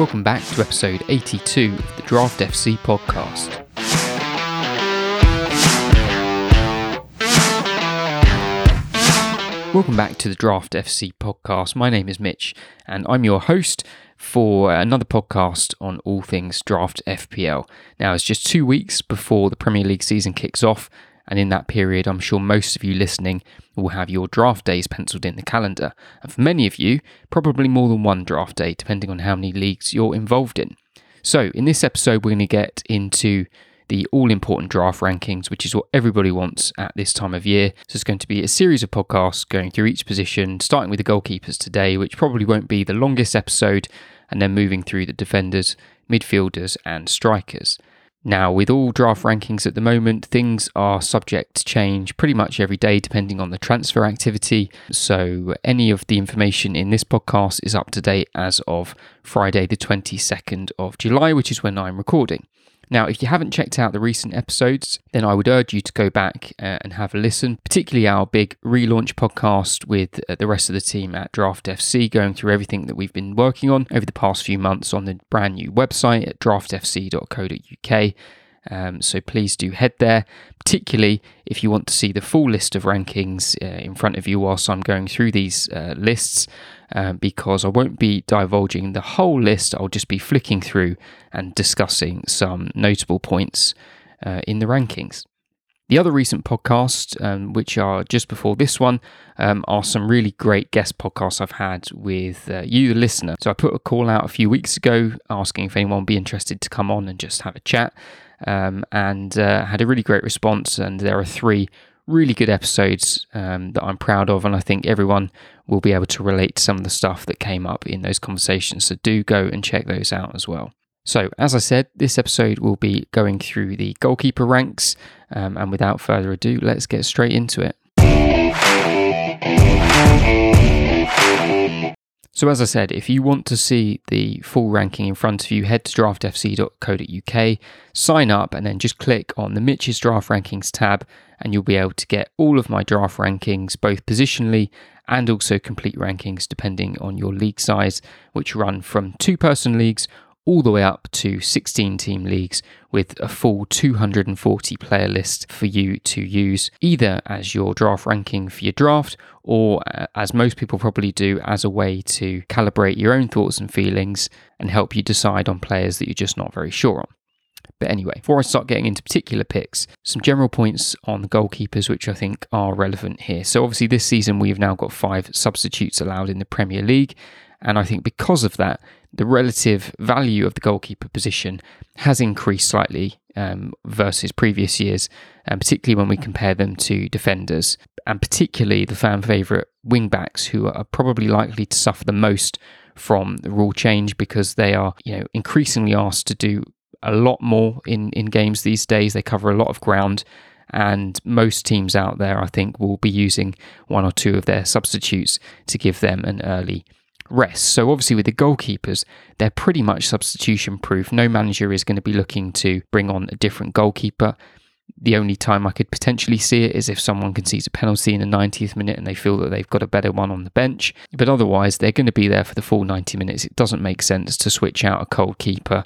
Welcome back to episode 82 of the Draft FC podcast. Welcome back to the Draft FC podcast. My name is Mitch, and I'm your host for another podcast on all things Draft FPL. Now, it's just two weeks before the Premier League season kicks off, and in that period, I'm sure most of you listening will have your draft days penciled in the calendar. And for many of you, probably more than one draft day, depending on how many leagues you're involved in. So, in this episode, we're going to get into the all important draft rankings, which is what everybody wants at this time of year. So it's going to be a series of podcasts going through each position, starting with the goalkeepers today, which probably won't be the longest episode, and then moving through the defenders, midfielders, and strikers. Now, with all draft rankings at the moment, things are subject to change pretty much every day depending on the transfer activity. So, any of the information in this podcast is up to date as of Friday, the 22nd of July, which is when I'm recording. Now, if you haven't checked out the recent episodes, then I would urge you to go back uh, and have a listen, particularly our big relaunch podcast with uh, the rest of the team at Draft FC, going through everything that we've been working on over the past few months on the brand new website at draftfc.co.uk. Um, so please do head there, particularly if you want to see the full list of rankings uh, in front of you whilst I'm going through these uh, lists um, because I won't be divulging the whole list. I'll just be flicking through and discussing some notable points uh, in the rankings. The other recent podcasts, um, which are just before this one, um, are some really great guest podcasts I've had with uh, you, the listener. So I put a call out a few weeks ago asking if anyone would be interested to come on and just have a chat, um, and uh, had a really great response. And there are three really good episodes um, that I'm proud of, and I think everyone will be able to relate to some of the stuff that came up in those conversations. So do go and check those out as well. So, as I said, this episode will be going through the goalkeeper ranks, um, and without further ado, let's get straight into it. So, as I said, if you want to see the full ranking in front of you, head to draftfc.co.uk, sign up, and then just click on the Mitch's Draft Rankings tab, and you'll be able to get all of my draft rankings, both positionally and also complete rankings, depending on your league size, which run from two person leagues all the way up to 16 team leagues with a full 240 player list for you to use, either as your draft ranking for your draft or, uh, as most people probably do, as a way to calibrate your own thoughts and feelings and help you decide on players that you're just not very sure on. But anyway, before I start getting into particular picks, some general points on the goalkeepers which I think are relevant here. So, obviously, this season we've now got five substitutes allowed in the Premier League, and I think because of that, the relative value of the goalkeeper position has increased slightly um, versus previous years, and particularly when we compare them to defenders, and particularly the fan favourite wing backs, who are probably likely to suffer the most from the rule change because they are, you know, increasingly asked to do a lot more in, in games these days. They cover a lot of ground, and most teams out there, I think, will be using one or two of their substitutes to give them an early rest. So, obviously, with the goalkeepers, they're pretty much substitution proof. No manager is going to be looking to bring on a different goalkeeper. The only time I could potentially see it is if someone concedes a penalty in the 90th minute and they feel that they've got a better one on the bench. But otherwise, they're going to be there for the full 90 minutes. It doesn't make sense to switch out a cold keeper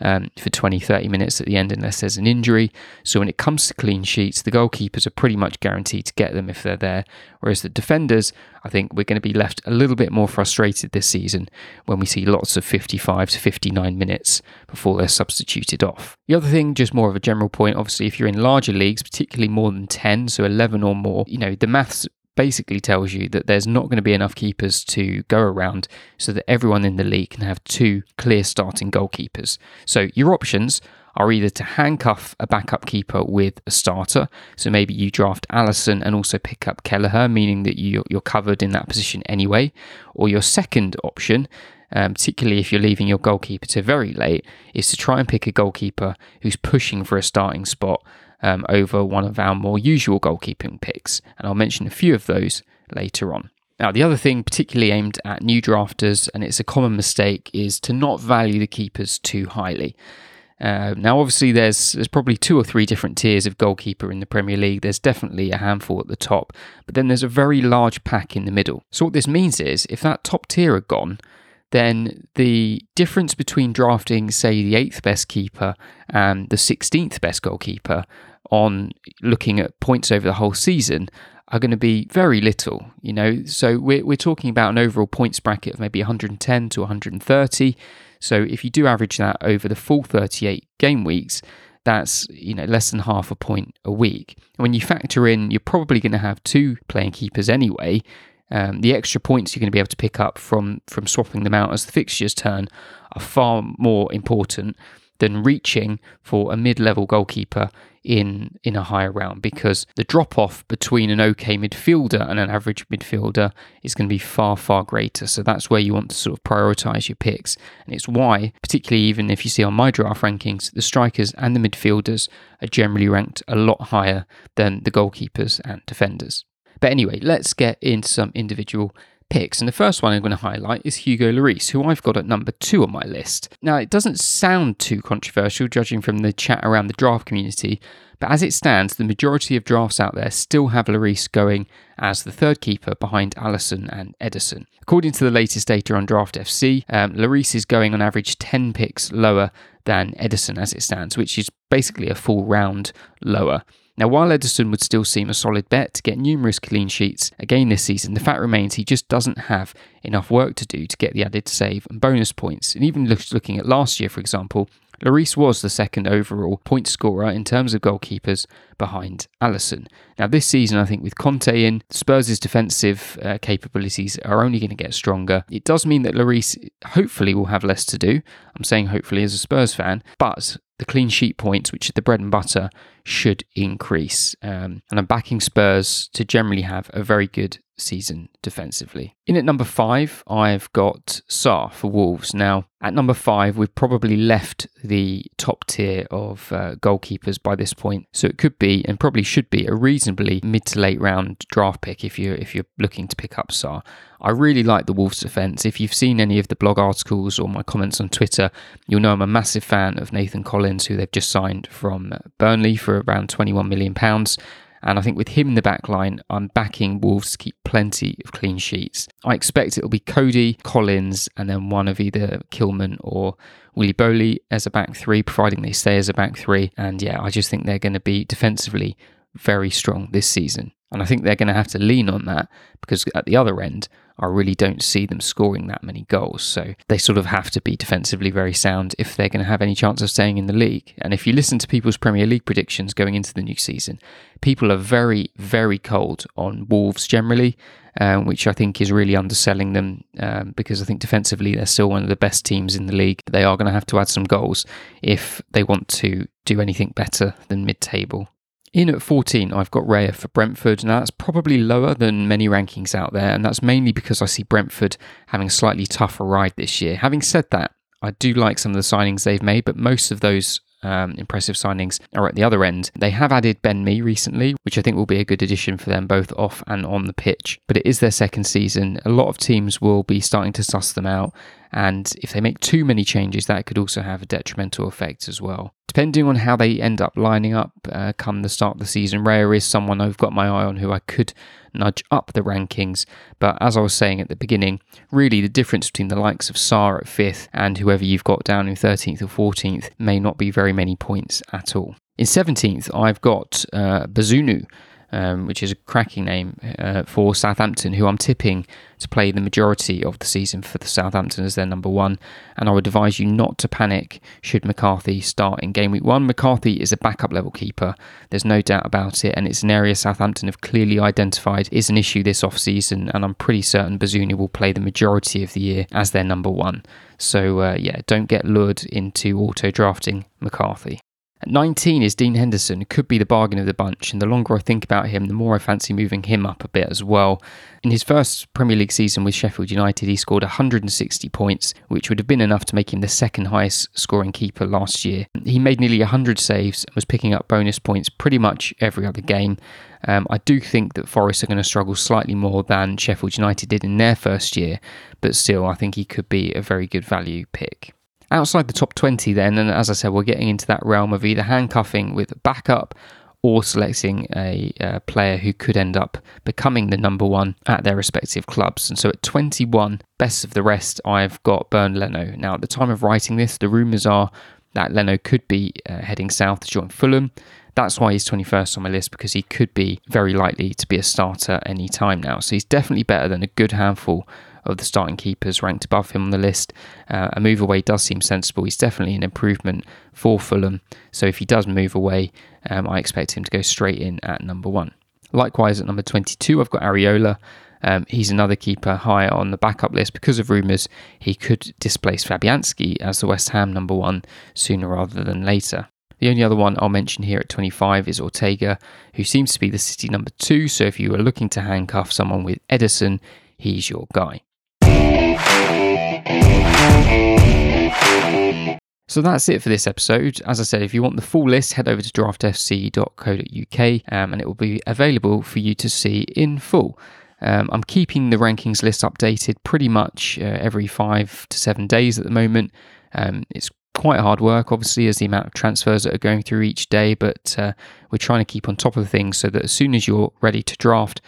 um, for 20, 30 minutes at the end unless there's an injury. So when it comes to clean sheets, the goalkeepers are pretty much guaranteed to get them if they're there. Whereas the defenders, I think we're going to be left a little bit more frustrated this season when we see lots of 55 to 59 minutes before they're substituted off. The other thing, just more of a general point, obviously, if you're in larger leagues, particularly more than 10, so 11 or more, you know, the maths basically tells you that there's not going to be enough keepers to go around so that everyone in the league can have two clear starting goalkeepers. So your options are either to handcuff a backup keeper with a starter. So maybe you draft Alisson and also pick up Kelleher, meaning that you, are covered in that position anyway. Or your second option, um, particularly if you're leaving your goalkeeper to very late, is to try and pick a goalkeeper who's pushing for a starting spot um, over one of our more usual goalkeeping picks, and I'll mention a few of those later on. Now, the other thing, particularly aimed at new drafters, and it's a common mistake, is to not value the keepers too highly. Uh, now, obviously, there's there's probably two or three different tiers of goalkeeper in the Premier League. There's definitely a handful at the top, but then there's a very large pack in the middle. So what this means is, if that top tier are gone, then the difference between drafting, say, the eighth best keeper and the 16th best goalkeeper on looking at points over the whole season are going to be very little, you know. So we're, we're talking about an overall points bracket of maybe 110 to 130. So if you do average that over the full 38 game weeks, that's you know less than half a point a week. And when you factor in, you're probably going to have two playing keepers anyway. Um, the extra points you're going to be able to pick up from from swapping them out as the fixtures turn are far more important than reaching for a mid-level goalkeeper in in a higher round because the drop off between an okay midfielder and an average midfielder is going to be far far greater. So that's where you want to sort of prioritize your picks. And it's why particularly even if you see on my draft rankings the strikers and the midfielders are generally ranked a lot higher than the goalkeepers and defenders but anyway let's get into some individual picks. And the first one I'm going to highlight is Hugo Lloris, who I've got at number two on my list. Now, it doesn't sound too controversial, judging from the chat around the draft community, but as it stands, the majority of drafts out there still have Lloris going as the third keeper behind Alisson and Ederson. According to the latest data on Draft FC, um, Lloris is going on average 10 picks lower than Ederson as it stands, which is basically a full round lower. Now, while Ederson would still seem a solid bet to get numerous clean sheets again this season, the fact remains he just doesn't have enough work to do to get the added save and bonus points. And even looking at last year, for example, Lloris was the second overall point scorer in terms of goalkeepers behind Alisson. Now, this season, I think with Conte in, Spurs' defensive uh, capabilities are only going to get stronger. It does mean that Lloris hopefully will have less to do. I'm saying hopefully as a Spurs fan, but the clean sheet points, which is the bread and butter, should increase. Um, and I'm backing Spurs to generally have a very good season defensively. In at number five, I've got Sá for Wolves. Now, at number five, we've probably left the top tier of uh, goalkeepers by this point, so it could be and probably should be a reasonably mid to late round draft pick if you're if you're looking to pick up Sá. I really like the Wolves defence. If you've seen any of the blog articles or my comments on Twitter, you'll know I'm a massive fan of Nathan Collins, who they've just signed from Burnley for around 21 million pounds. And I think with him in the back line, I'm backing Wolves to keep plenty of clean sheets. I expect it'll be Coady, Collins, and then one of either Kilman or Willy Boly as a back three, providing they stay as a back three. And yeah, I just think they're going to be defensively very strong this season. And I think they're going to have to lean on that because at the other end, I really don't see them scoring that many goals. So they sort of have to be defensively very sound if they're going to have any chance of staying in the league. And if you listen to people's Premier League predictions going into the new season, people are very, very cold on Wolves generally, um, which I think is really underselling them um, because I think defensively they're still one of the best teams in the league. They are going to have to add some goals if they want to do anything better than mid table. In at 14, I've got Raya for Brentford. Now, that's probably lower than many rankings out there, and that's mainly because I see Brentford having a slightly tougher ride this year. Having said that, I do like some of the signings they've made, but most of those um, impressive signings are at the other end. They have added Ben Mee recently, which I think will be a good addition for them both off and on the pitch. But it is their second season. A lot of teams will be starting to suss them out. And if they make too many changes, that could also have a detrimental effect as well. Depending on how they end up lining up uh, come the start of the season, Raya is someone I've got my eye on who I could nudge up the rankings. But as I was saying at the beginning, really the difference between the likes of Sá at fifth and whoever you've got down in 13th or 14th may not be very many points at all. In 17th, I've got uh, Bazunu um, which is a cracking name uh, for Southampton, who I'm tipping to play the majority of the season for the Southampton as their number one. And I would advise you not to panic should McCarthy start in game week one. McCarthy is a backup level keeper, there's no doubt about it, and it's an area Southampton have clearly identified is an issue this off season. And I'm pretty certain Bazunu will play the majority of the year as their number one. So uh, yeah, don't get lured into auto drafting McCarthy. At 19 is Dean Henderson, could be the bargain of the bunch, and the longer I think about him, the more I fancy moving him up a bit as well. In his first Premier League season with Sheffield United, he scored 160 points, which would have been enough to make him the second highest scoring keeper last year. He made nearly 100 saves and was picking up bonus points pretty much every other game. Um, I do think that Forest are going to struggle slightly more than Sheffield United did in their first year, but still, I think he could be a very good value pick. Outside the top 20, then, and as I said, we're getting into that realm of either handcuffing with backup or selecting a, a player who could end up becoming the number one at their respective clubs. And so at 21, best of the rest, I've got Bernd Leno. Now, at the time of writing this, the rumours are that Leno could be uh, heading south to join Fulham. That's why he's 21st on my list because he could be very likely to be a starter any time now. So he's definitely better than a good handful of the starting keepers ranked above him on the list. Uh, a move away does seem sensible. He's definitely an improvement for Fulham. So if he does move away, um, I expect him to go straight in at number one. Likewise, at number 22, I've got Areola. Um, he's another keeper high on the backup list because of rumours he could displace Fabianski as the West Ham number one sooner rather than later. The only other one I'll mention here at 25 is Ortega, who seems to be the City number two. So if you are looking to handcuff someone with Ederson, he's your guy. So that's it for this episode. As I said, if you want the full list, head over to draftfc.co.uk um, and it will be available for you to see in full. Um, I'm keeping the rankings list updated pretty much uh, every five to seven days at the moment. Um, it's quite hard work, obviously, as the amount of transfers that are going through each day, but uh, we're trying to keep on top of things so that as soon as you're ready to draft,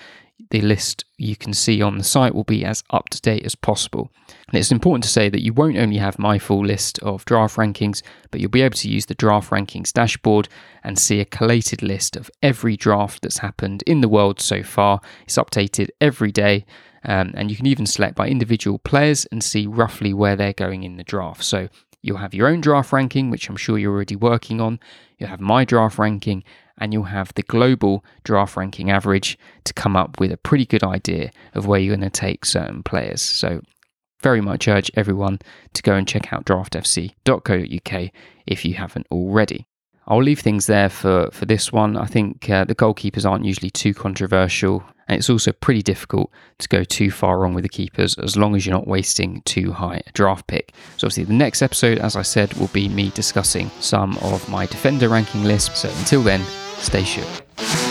the list you can see on the site will be as up to date as possible. And it's important to say that you won't only have my full list of draft rankings, but you'll be able to use the draft rankings dashboard and see a collated list of every draft that's happened in the world so far. It's updated every day. Um, and you can even select by individual players and see roughly where they're going in the draft. So you'll have your own draft ranking, which I'm sure you're already working on. You'll have my draft ranking, and you'll have the global draft ranking average to come up with a pretty good idea of where you're going to take certain players. So, very much urge everyone to go and check out draftfc.co.uk if you haven't already. I'll leave things there for, for this one. I think uh, the goalkeepers aren't usually too controversial, and it's also pretty difficult to go too far wrong with the keepers as long as you're not wasting too high a draft pick. So, obviously, the next episode, as I said, will be me discussing some of my defender ranking lists. So, until then, stay sure.